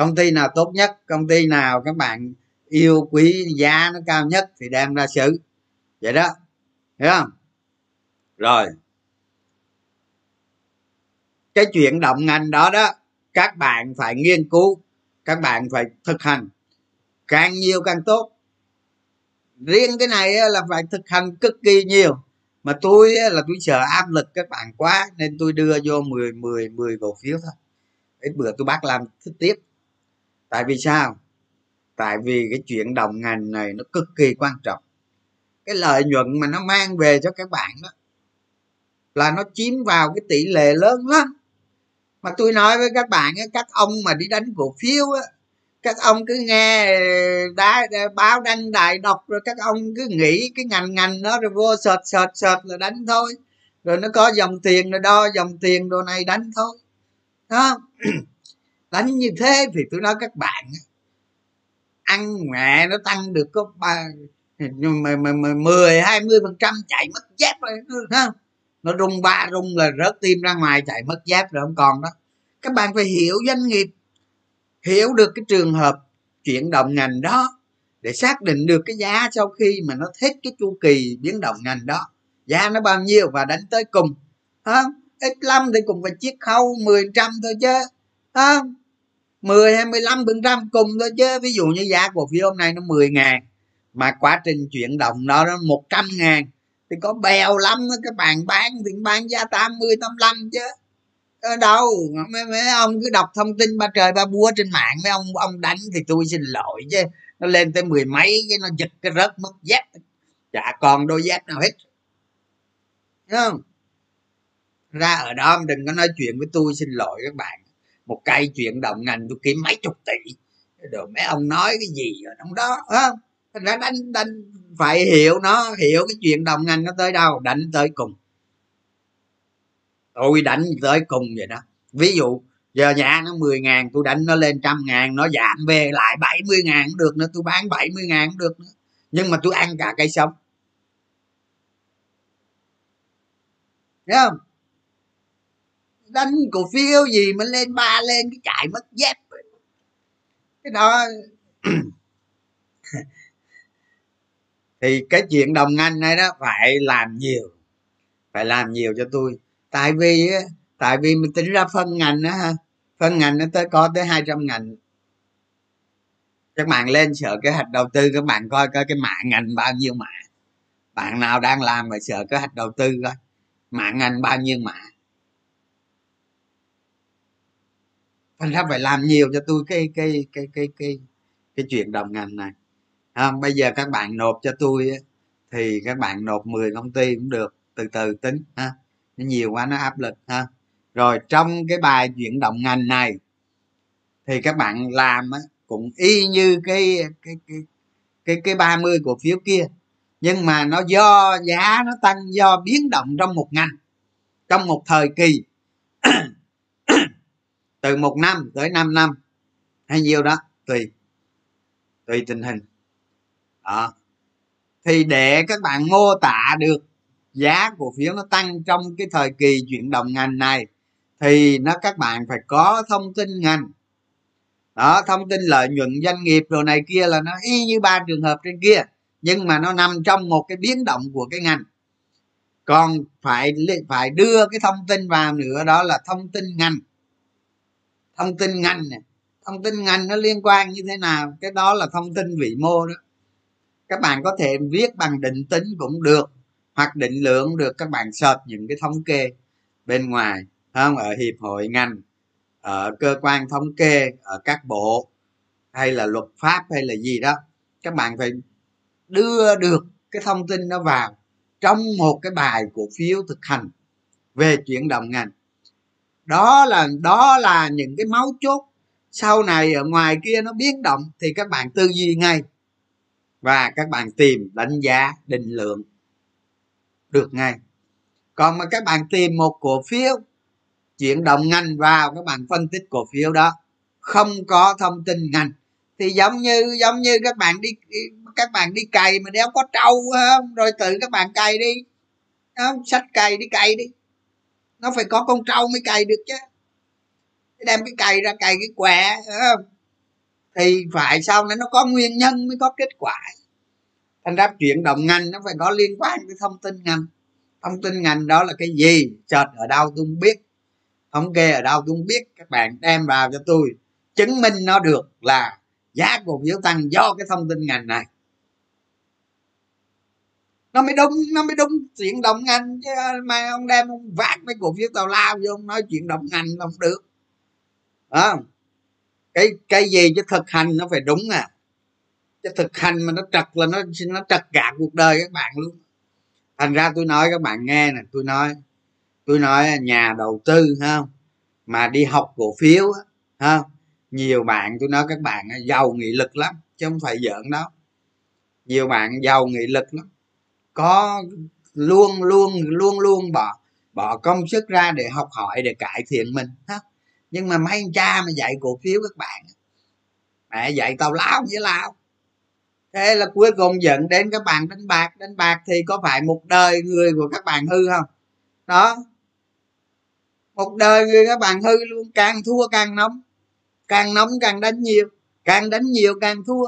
Speaker 1: công ty nào tốt nhất, công ty nào các bạn yêu quý, giá nó cao nhất thì đem ra xử. Vậy đó, hiểu không? Rồi. Cái chuyện động ngành đó đó, các bạn phải nghiên cứu, các bạn phải thực hành. Càng nhiều càng tốt. Riêng cái này là phải thực hành cực kỳ nhiều. Mà tôi là tôi sợ áp lực các bạn quá, nên tôi đưa vô 10 10 10 cổ phiếu thôi. Ít bữa tôi bắt làm tiếp tại vì sao? Tại vì cái chuyện đồng ngành này nó cực kỳ quan trọng. Cái lợi nhuận mà nó mang về cho các bạn đó là nó chiếm vào cái tỷ lệ lớn lắm. Mà tôi nói với các bạn các ông mà đi đánh cổ phiếu á các ông cứ nghe đá, báo đăng đài đọc rồi các ông cứ nghĩ cái ngành ngành đó rồi vô sệt sệt sệt là đánh thôi. Rồi nó có dòng tiền rồi đo dòng tiền đồ này đánh thôi. Đó đánh như thế thì tôi nói các bạn ăn mẹ nó tăng được có ba mười, hai mươi phần trăm chạy mất dép rồi ừ, không? Nó rung ba, rung là rớt tim ra ngoài chạy mất dép rồi không còn đó. Các bạn phải hiểu doanh nghiệp, hiểu được cái trường hợp chuyển động ngành đó để xác định được cái giá sau khi mà nó hết cái chu kỳ biến động ngành đó. Giá nó bao nhiêu và đánh tới cùng không? Ít lắm thì cũng phải chiết khấu 10 trăm thôi chứ không? 10 25 phần trăm cùng thôi chứ. Ví dụ như giá cổ phiếu hôm nay nó 10 ngàn mà quá trình chuyển động đó nó 100 ngàn thì có bèo lắm các bạn bán thì bán giá 80 85 chứ. Ở đâu mấy, mấy ông cứ đọc thông tin ba trời ba búa trên mạng mấy ông ông đánh thì tôi xin lỗi chứ. Nó lên tới mười mấy cái nó giật cái rớt mất dép. Chả còn đôi dép nào hết. Đúng không? Ra ở đó đừng có nói chuyện với tôi xin lỗi các bạn một cây chuyện động ngành tôi kiếm mấy chục tỷ. Rồi mấy ông nói cái gì ở trong đó không? Thành ra đánh đánh, phải hiểu nó, hiểu cái chuyện đồng ngành nó tới đâu, đánh tới cùng. Tôi đánh tới cùng vậy đó. Ví dụ, giờ nhà nó 10 ngàn, tôi đánh nó lên trăm ngàn, nó giảm về lại 70 ngàn cũng được nữa, tôi bán 70 ngàn cũng được nữa. Nhưng mà tôi ăn cả cây sống. Thấy không? Đánh cổ phiếu gì mà lên ba lên, cái chạy mất dép cái đó <coughs> thì cái chuyện đồng ngành này đó, phải làm nhiều, phải làm nhiều cho tôi. Tại vì tại vì mình tính ra phân ngành đó ha, phân ngành nó tới, có tới 200 ngành. Các bạn lên sở kế hoạch đầu tư, các bạn coi coi cái mạng ngành bao nhiêu mã. Bạn nào đang làm mà sở kế hoạch đầu tư coi mạng ngành bao nhiêu mã. Thành ra phải làm nhiều cho tôi cái cái cái cái cái cái chuyện đồng ngành này. À, bây giờ các bạn nộp cho tôi thì các bạn nộp 10 công ty cũng được từ từ tính ha. Nó nhiều quá nó áp lực ha. Rồi trong cái bài chuyển động ngành này thì các bạn làm cũng y như cái cái cái cái cái 30 cổ phiếu kia nhưng mà nó do giá nó tăng do biến động trong một ngành trong một thời kỳ từ một năm tới 5 năm. Hay nhiều đó, tùy. Tùy tình hình. Đó. Thì để các bạn mô tả được giá cổ phiếu nó tăng trong cái thời kỳ chuyển động ngành này, thì nó các bạn phải có thông tin ngành. Đó, thông tin lợi nhuận doanh nghiệp rồi này kia là nó y như ba trường hợp trên kia, nhưng mà nó nằm trong một cái biến động của cái ngành. Còn phải phải đưa cái thông tin vào nữa, đó là thông tin ngành thông tin ngành này thông tin ngành nó liên quan như thế nào? Cái đó là thông tin vĩ mô đó. Các bạn có thể viết bằng định tính cũng được, hoặc định lượng được. Các bạn search những cái thống kê bên ngoài không? Ở hiệp hội ngành, ở cơ quan thống kê, ở các bộ, hay là luật pháp hay là gì đó. Các bạn phải đưa được cái thông tin nó vào trong một cái bài cổ phiếu thực hành về chuyển động ngành đó là đó là những cái máu chốt. Sau này ở ngoài kia nó biến động thì các bạn tư duy ngay. Và các bạn tìm, đánh giá, định lượng được ngay. Còn mà các bạn tìm một cổ phiếu, chuyển động ngành vào, các bạn phân tích cổ phiếu đó. Không có thông tin ngành. Thì giống như giống như các bạn đi, các bạn đi cày mà đéo có trâu không? Rồi tự các bạn cày đi. Không sách cày đi cày đi nó phải có con trâu mới cày được chứ. Đem cái cày ra cày cái quẹ không? thì phải sau này nó có nguyên nhân mới có kết quả. Thành ra chuyện động ngành nó phải có liên quan với thông tin ngành. Thông tin ngành đó là cái gì? Chợt ở đâu tôi không biết. Thống kê ở đâu tôi không biết. Các bạn đem vào cho tôi. Chứng minh nó được là giá cổ phiếu tăng do cái thông tin ngành này nó mới đúng nó mới đúng chuyện đồng ngành chứ mà ông đem ông vạt mấy cổ phiếu tàu lao vô ông nói chuyện đồng ngành là không được. À, cái cái gì chứ thực hành nó phải đúng à. Chứ thực hành mà nó trật là nó nó trật cả cuộc đời các bạn luôn. Thành ra tôi nói các bạn nghe nè tôi nói tôi nói nhà đầu tư ha mà đi học cổ phiếu ha nhiều bạn tôi nói các bạn giàu nghị lực lắm chứ không phải giỡn đâu. Nhiều bạn giàu nghị lực lắm có luôn luôn luôn luôn bỏ bỏ công sức ra để học hỏi, để cải thiện mình, ha. Nhưng mà mấy anh cha mà dạy cổ phiếu các bạn, mẹ dạy tao láo với lao thế là cuối cùng dẫn đến các bạn đánh bạc. Đánh bạc thì có phải một đời người của các bạn hư không? Đó. Một đời người các bạn hư luôn. Càng thua càng nóng. Càng nóng càng đánh nhiều. Càng đánh nhiều càng thua.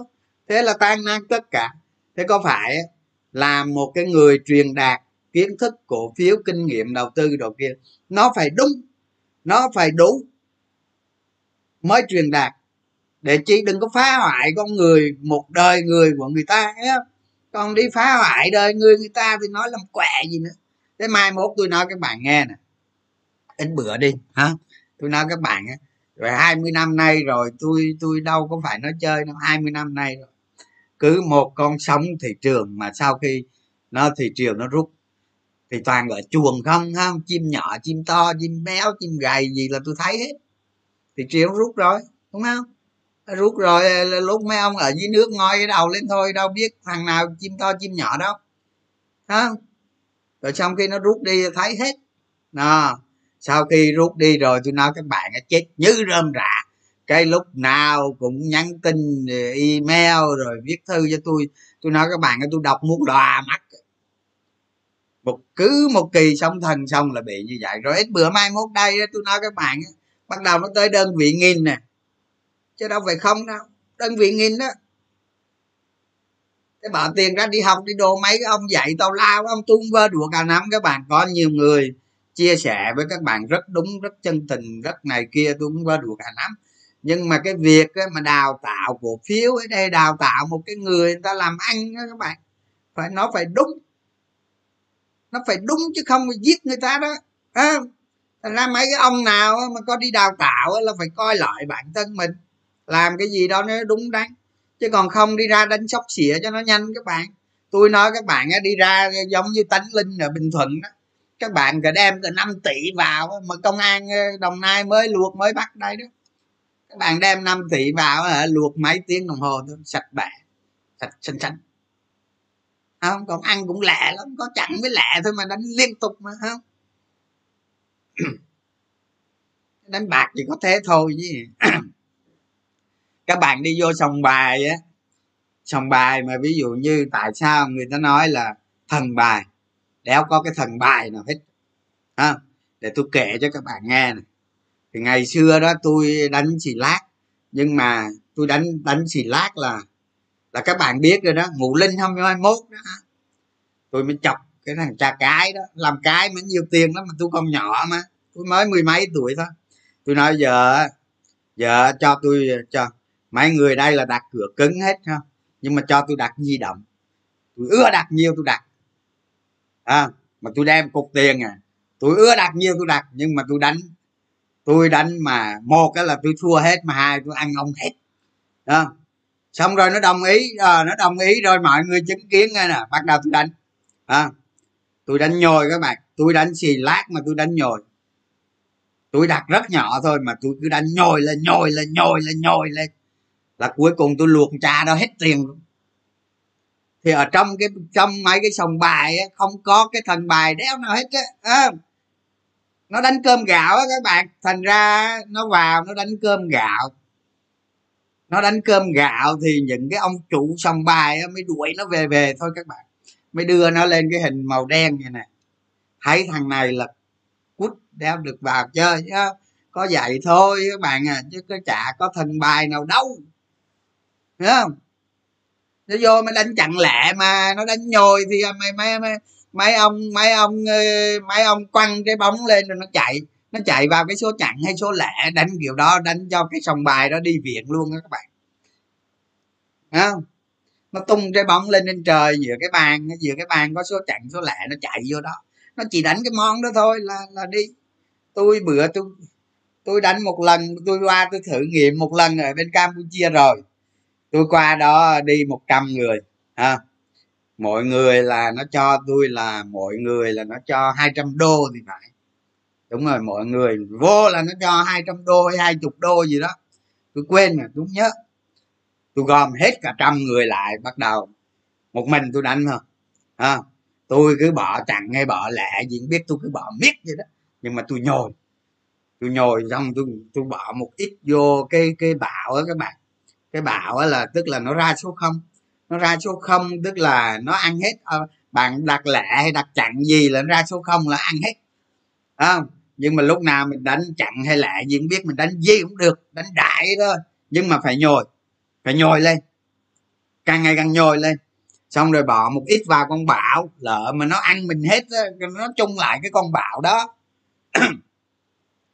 Speaker 1: Thế là tan nát tất cả. Thế có phải là một cái người truyền đạt kiến thức cổ phiếu, kinh nghiệm, đầu tư đầu kia. Nó phải đúng, nó phải đủ mới truyền đạt. Để chị đừng có phá hoại con người một đời người của người ta ấy. còn đi phá hoại đời người người ta thì nói làm quẹ gì nữa. Thế mai mốt tôi nói các bạn nghe nè. Ít bữa đi, hả? Tôi nói các bạn ấy. rồi 20 năm nay rồi, tôi tôi đâu có phải nói chơi đâu 20 năm nay rồi cứ một con sóng thị trường, mà sau khi nó thị trường nó rút. Thì toàn gọi chuồng không không, chim nhỏ, chim to, chim béo, chim gầy gì là tôi thấy hết. Thị trường rút rồi, đúng không? Rút rồi lúc mấy ông ở dưới nước ngoi cái đầu lên thôi, đâu biết thằng nào chim to, chim nhỏ đâu. Không? Rồi xong khi nó rút đi thấy hết. Nó sau khi rút đi rồi tôi nói các bạn chết như rơm rạ cái lúc nào cũng nhắn tin ờ, email rồi viết thư cho tôi. Tôi nói, các bạn tôi đọc muốn đòa mắt. Một, cứ một kỳ sống thần xong là bị như vậy. Rồi ít bữa mai mốt đây tôi nói, các bạn bắt đầu nó tới đơn vị nghìn nè. Chứ đâu phải không đâu, đơn vị nghìn đó. Cái bỏ tiền ra đi học, đi đồ mấy cái ông dạy tao lao ông tung vơ đùa cả năm. Các bạn có nhiều người chia sẻ với các bạn rất đúng, rất chân tình, rất này kia, tôi cũng vơ đùa cả năm nhưng mà cái việc mà đào tạo cổ phiếu ở đây đào tạo một cái người, người ta làm ăn đó các bạn phải nó phải đúng. Nó phải đúng chứ không phải giết người ta đó à, ra mấy cái ông nào mà có đi đào tạo là phải coi lại bản thân mình. Làm cái gì đó nó đúng đắn. Chứ còn không đi ra đánh sóc xỉa cho nó nhanh các bạn. Tôi nói các bạn đi ra giống như tánh linh ở bình thuận đó các bạn cả đem cả 5 tỷ vào mà công an ờ, đồng nai mới luộc mới bắt đây đó các bạn đem 5 tỷ vào hả luộc mấy tiếng đồng hồ thôi sạch bẹ sạch xanh xanh. Không còn ăn cũng lẹ lắm có chặn với lẹ thôi mà đánh liên tục mà không? <clears throat> Đánh bạc chỉ có thế thôi chứ. <clears throat> Các bạn đi vô sòng bài á sòng bài mà ví dụ như tại sao người ta nói là thần bài đéo có cái thần bài nào hết à, để tôi kể cho các bạn nghe này thì ngày xưa đó tôi đánh xì lát nhưng mà tôi đánh đánh xì lát là là các bạn biết rồi đó ngụ linh 2021 đó. Tôi mới chọc cái thằng cha cái đó làm cái mới nhiều tiền lắm mà tôi còn nhỏ mà tôi mới mười mấy tuổi thôi. Tôi nói giờ giờ cho tôi cho mấy người đây là đặt cửa cứng hết ha nhưng mà cho tôi đặt di động. Tôi ưa đặt nhiều tôi đặt. À, mà tôi đem cục tiền à tôi ưa đặt nhiều tôi đặt nhưng mà tôi đánh tôi đánh mà một cái là tôi thua hết mà hai tôi ăn ông hết. Đó. Xong rồi nó đồng ý à, nó đồng ý rồi mọi người chứng kiến nghe nè bắt đầu tôi đánh. À, tôi đánh nhồi các bạn tôi đánh xì lát mà tôi đánh nhồi. Tôi đặt rất nhỏ thôi mà tôi cứ đánh nhồi lên nhồi lên nhồi lên nhồi lên. Là cuối cùng tôi luộc trà đó hết tiền luôn. Thì ở trong cái trong mấy cái sòng bài á, không có cái thần bài đéo nào hết á à, nó đánh cơm gạo á các bạn. Thành ra nó vào nó đánh cơm gạo. Nó đánh cơm gạo thì những cái ông chủ sòng bài á, mới đuổi nó về về thôi các bạn. Mới đưa nó lên cái hình màu đen như này thấy thằng này là quýt đeo được vào chơi chứ có vậy thôi các bạn à chứ có chả có thần bài nào đâu. Hiểu không? Nó vô mới đánh chặn lẹ mà nó đánh nhồi thì à, mày mày mày mấy ông mấy ông ờ, mấy ông quăng cái bóng lên rồi nó chạy. Nó chạy vào cái số chặn hay số lẻ, đánh kiểu đó, đánh cho cái sòng bài đó đi viện luôn đó các bạn. Không? Nó tung cái bóng lên trên trời, giữa cái bàn, giữa cái bàn có số chặn, số lẻ, nó chạy vô đó. Nó chỉ đánh cái món đó thôi là là đi. Tôi bữa tôi tôi đánh một lần, tôi qua tôi thử nghiệm một lần ở bên campuchia rồi. Tôi qua đó đi một trăm người, ha mọi người là nó cho tôi là mọi người là nó cho 200 đô thì phải. Đúng rồi mọi người vô là nó cho 200 đô hay hai chục đô gì đó. Tôi quên rồi tôi nhớ. Tôi gom hết cả trăm người lại bắt đầu một mình tôi đánh thôi. À, tôi cứ bỏ chặn hay bỏ lẹ gì biết tôi cứ bỏ miết vậy đó. Nhưng mà tôi nhồi. Tôi nhồi xong tôi tôi bỏ một ít vô cái cái bạo á các bạn. Cái bạo á là tức là nó ra số không nó ra số không tức là nó ăn hết à, bạn đặt lẹ hay đặt chặn gì là nó ra số không là ăn hết. À, nhưng mà lúc nào mình đánh chặn hay lẹ gì cũng biết mình đánh gì cũng được đánh đại thôi. Nhưng mà phải nhồi phải nhồi lên càng ngày càng nhồi lên. Xong rồi bỏ một ít vào con bạo lỡ mà nó ăn mình hết nó chung lại cái con bạo đó.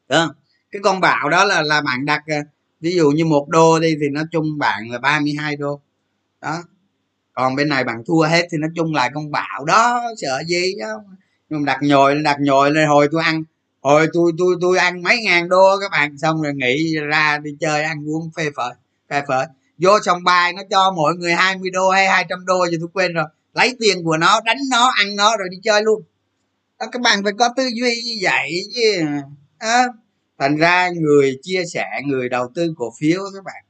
Speaker 1: Được cái con bạo đó là là bạn đặt ờ, ví dụ như một đô đi thì nó chung bạn là 32 đô. Đó còn bên này bạn thua hết thì nó chung lại con bạo đó sợ gì đó nhưng đặt nhồi đặt nhồi lên hồi tôi ăn hồi tôi tôi tôi ăn mấy ngàn đô các bạn. Xong rồi nghỉ ra đi chơi ăn uống phê phở phê phở vô sòng bài nó cho mọi người 20 đô hay 200 đô gì tôi quên rồi. Lấy tiền của nó đánh nó ăn nó rồi đi chơi luôn. Đó, các bạn phải có tư duy như vậy chứ. À, thành ra người chia sẻ người đầu tư cổ phiếu các bạn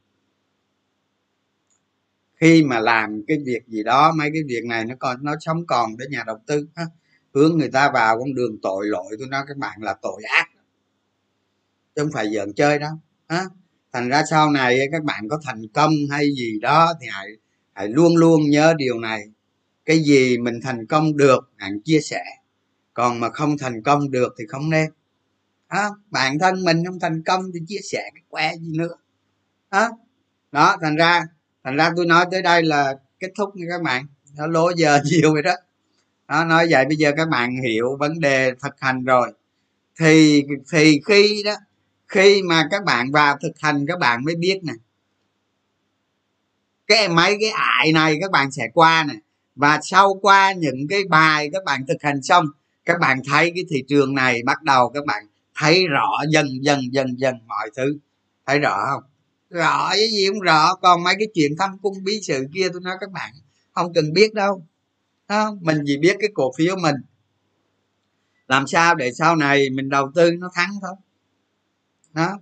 Speaker 1: khi mà làm cái việc gì đó mấy cái việc này nó còn nó sống còn để nhà đầu tư ha. hướng người ta vào con đường tội lỗi tôi nói các bạn là tội ác. Chứ không phải giỡn chơi đâu ha thành ra sau này các bạn có thành công hay gì đó thì hãy hãy luôn luôn nhớ điều này. Cái gì mình thành công được bạn chia sẻ. Còn mà không thành công được thì không nên à, bản thân mình không thành công thì chia sẻ cái que gì nữa đó đó thành ra thành ra tôi nói tới đây là kết thúc nha các bạn. Nó lố giờ <laughs> nhiều rồi đó. Nó nói vậy bây giờ các bạn hiểu vấn đề thực hành rồi. Thì thì khi đó, khi mà các bạn vào thực hành, các bạn mới biết nè. Cái mấy cái ải này các bạn sẽ qua nè. Và sau qua những cái bài các bạn thực hành xong, các bạn thấy cái thị trường này bắt đầu các bạn thấy rõ dần dần dần dần mọi thứ. Thấy rõ không? Rõ cái gì cũng rõ còn mấy cái chuyện thăm cung bí sự kia, tôi nói các bạn, không cần biết đâu. Không? mình chỉ biết cái cổ phiếu mình. Làm sao để sau này mình đầu tư nó thắng thôi. Đó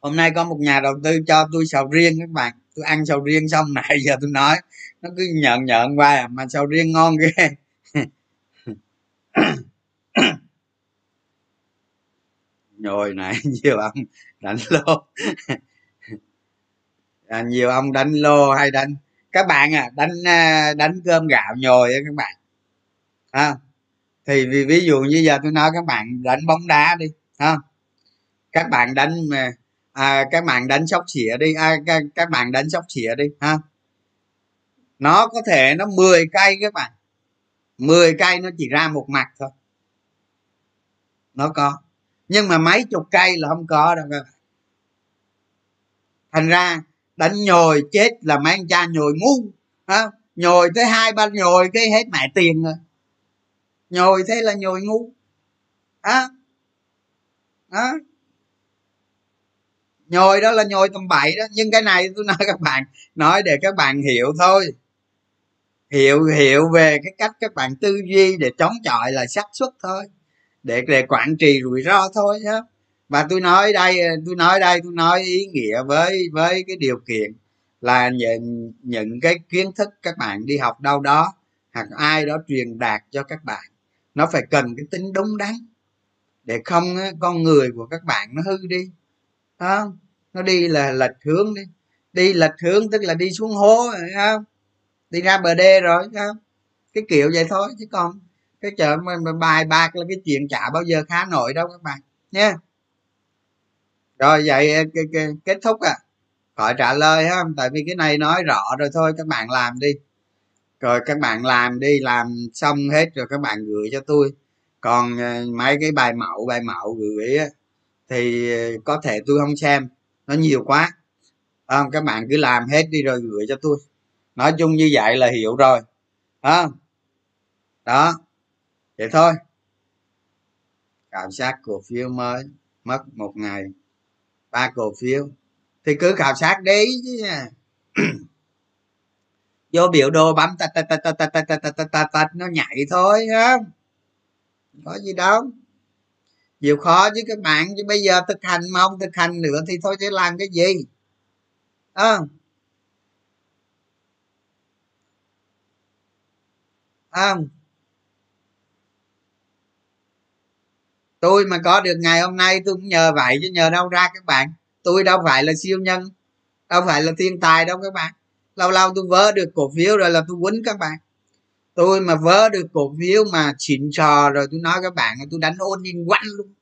Speaker 1: hôm nay có một nhà đầu tư cho tôi sầu riêng các bạn. Tôi ăn sầu riêng xong này giờ tôi nói. Nó cứ nhợn nhợn qua à, mà sầu riêng ngon ghê. <laughs> nhồi này <laughs> nhiều ông đánh lô. <laughs> À, nhiều ông đánh lô hay đánh các bạn à đánh à, đánh cơm gạo nhồi á các bạn. À, thì vì ví dụ như giờ tôi nói các bạn đánh bóng đá đi ha các bạn đánh mà à, các bạn đánh sóc xỉa đi à, các, các bạn đánh sóc xỉa đi ha nó có thể nó 10 cây các bạn. 10 cây nó chỉ ra một mặt thôi. Nó có nhưng mà mấy chục cây là không có đâu các bạn. Thành ra đánh nhồi chết là mấy anh cha nhồi ngu ha nhồi tới hai ba nhồi cái hết mẹ tiền rồi. Nhồi thế là nhồi ngu á đó nhồi đó là nhồi tầm bậy đó, nhưng cái này tôi nói các bạn, nói để các bạn hiểu thôi. Hiểu hiểu về cái cách các bạn tư duy để chống chọi là xác suất thôi để để quản trị rủi ro thôi nhá. Và tôi nói đây, tôi nói đây, tôi nói ý nghĩa với với cái điều kiện là những những cái kiến thức các bạn đi học đâu đó, hoặc ai đó truyền đạt cho các bạn. Nó phải cần cái tính đúng đắn, để không con người của các bạn nó hư đi. Không? nó đi là lệch hướng đi. Đi lệch hướng tức là đi xuống hố rồi không? Đi ra bờ đê rồi không? Cái kiểu vậy thôi chứ còn cái chợ mà, bài bạc là cái chuyện chả bao giờ khá nổi đâu các bạn nha rồi vậy ờ, kết thúc à. Khỏi trả lời ha tại vì cái này nói rõ rồi thôi các bạn làm đi. Rồi các bạn làm đi làm xong hết rồi các bạn gửi cho tôi. Còn ờ, mấy cái bài mẫu bài mẫu gửi á, thì ờ, có thể tôi không xem nó nhiều quá. Không? Các bạn cứ làm hết đi rồi gửi cho tôi. Nói chung như vậy là hiểu rồi đó đó vậy thôi khảo sát cổ phiếu mới mất một ngày ba cổ phiếu thì cứ khảo sát đi chứ vô biểu đồ bấm tạch tạch tạch tạch tạch tạch tạch tạch tạch nó nhảy thôi không có gì đâu nhiều khó chứ các bạn chứ bây giờ thực hành mà không thực hành nữa thì thôi sẽ làm cái gì à. à, tôi mà có được ngày hôm nay tôi cũng nhờ vậy chứ nhờ đâu ra các bạn. Tôi đâu phải là siêu nhân, đâu phải là thiên tài đâu các bạn. Lâu lâu tôi vớ được cổ phiếu rồi là tôi quýnh các bạn. Tôi mà vớ được cổ phiếu mà xịn sò rồi tôi nói các bạn tôi đánh ôn in quanh luôn.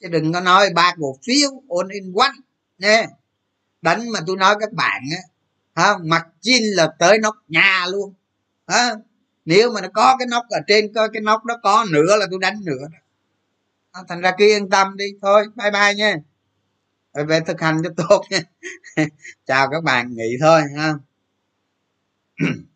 Speaker 1: Chứ đừng có nói ba cổ phiếu ôn in quanh nhé. Đánh mà tôi nói các bạn á ha mặt chinh là tới nóc nhà luôn. Ha nếu mà nó có cái nóc ở trên coi cái nóc đó có nữa là tôi đánh nữa đó thành ra cứ yên tâm đi, thôi, bye bye nha. Về thực hành cho tốt nha. <laughs> Chào các bạn, nghỉ thôi, ha. <clears throat>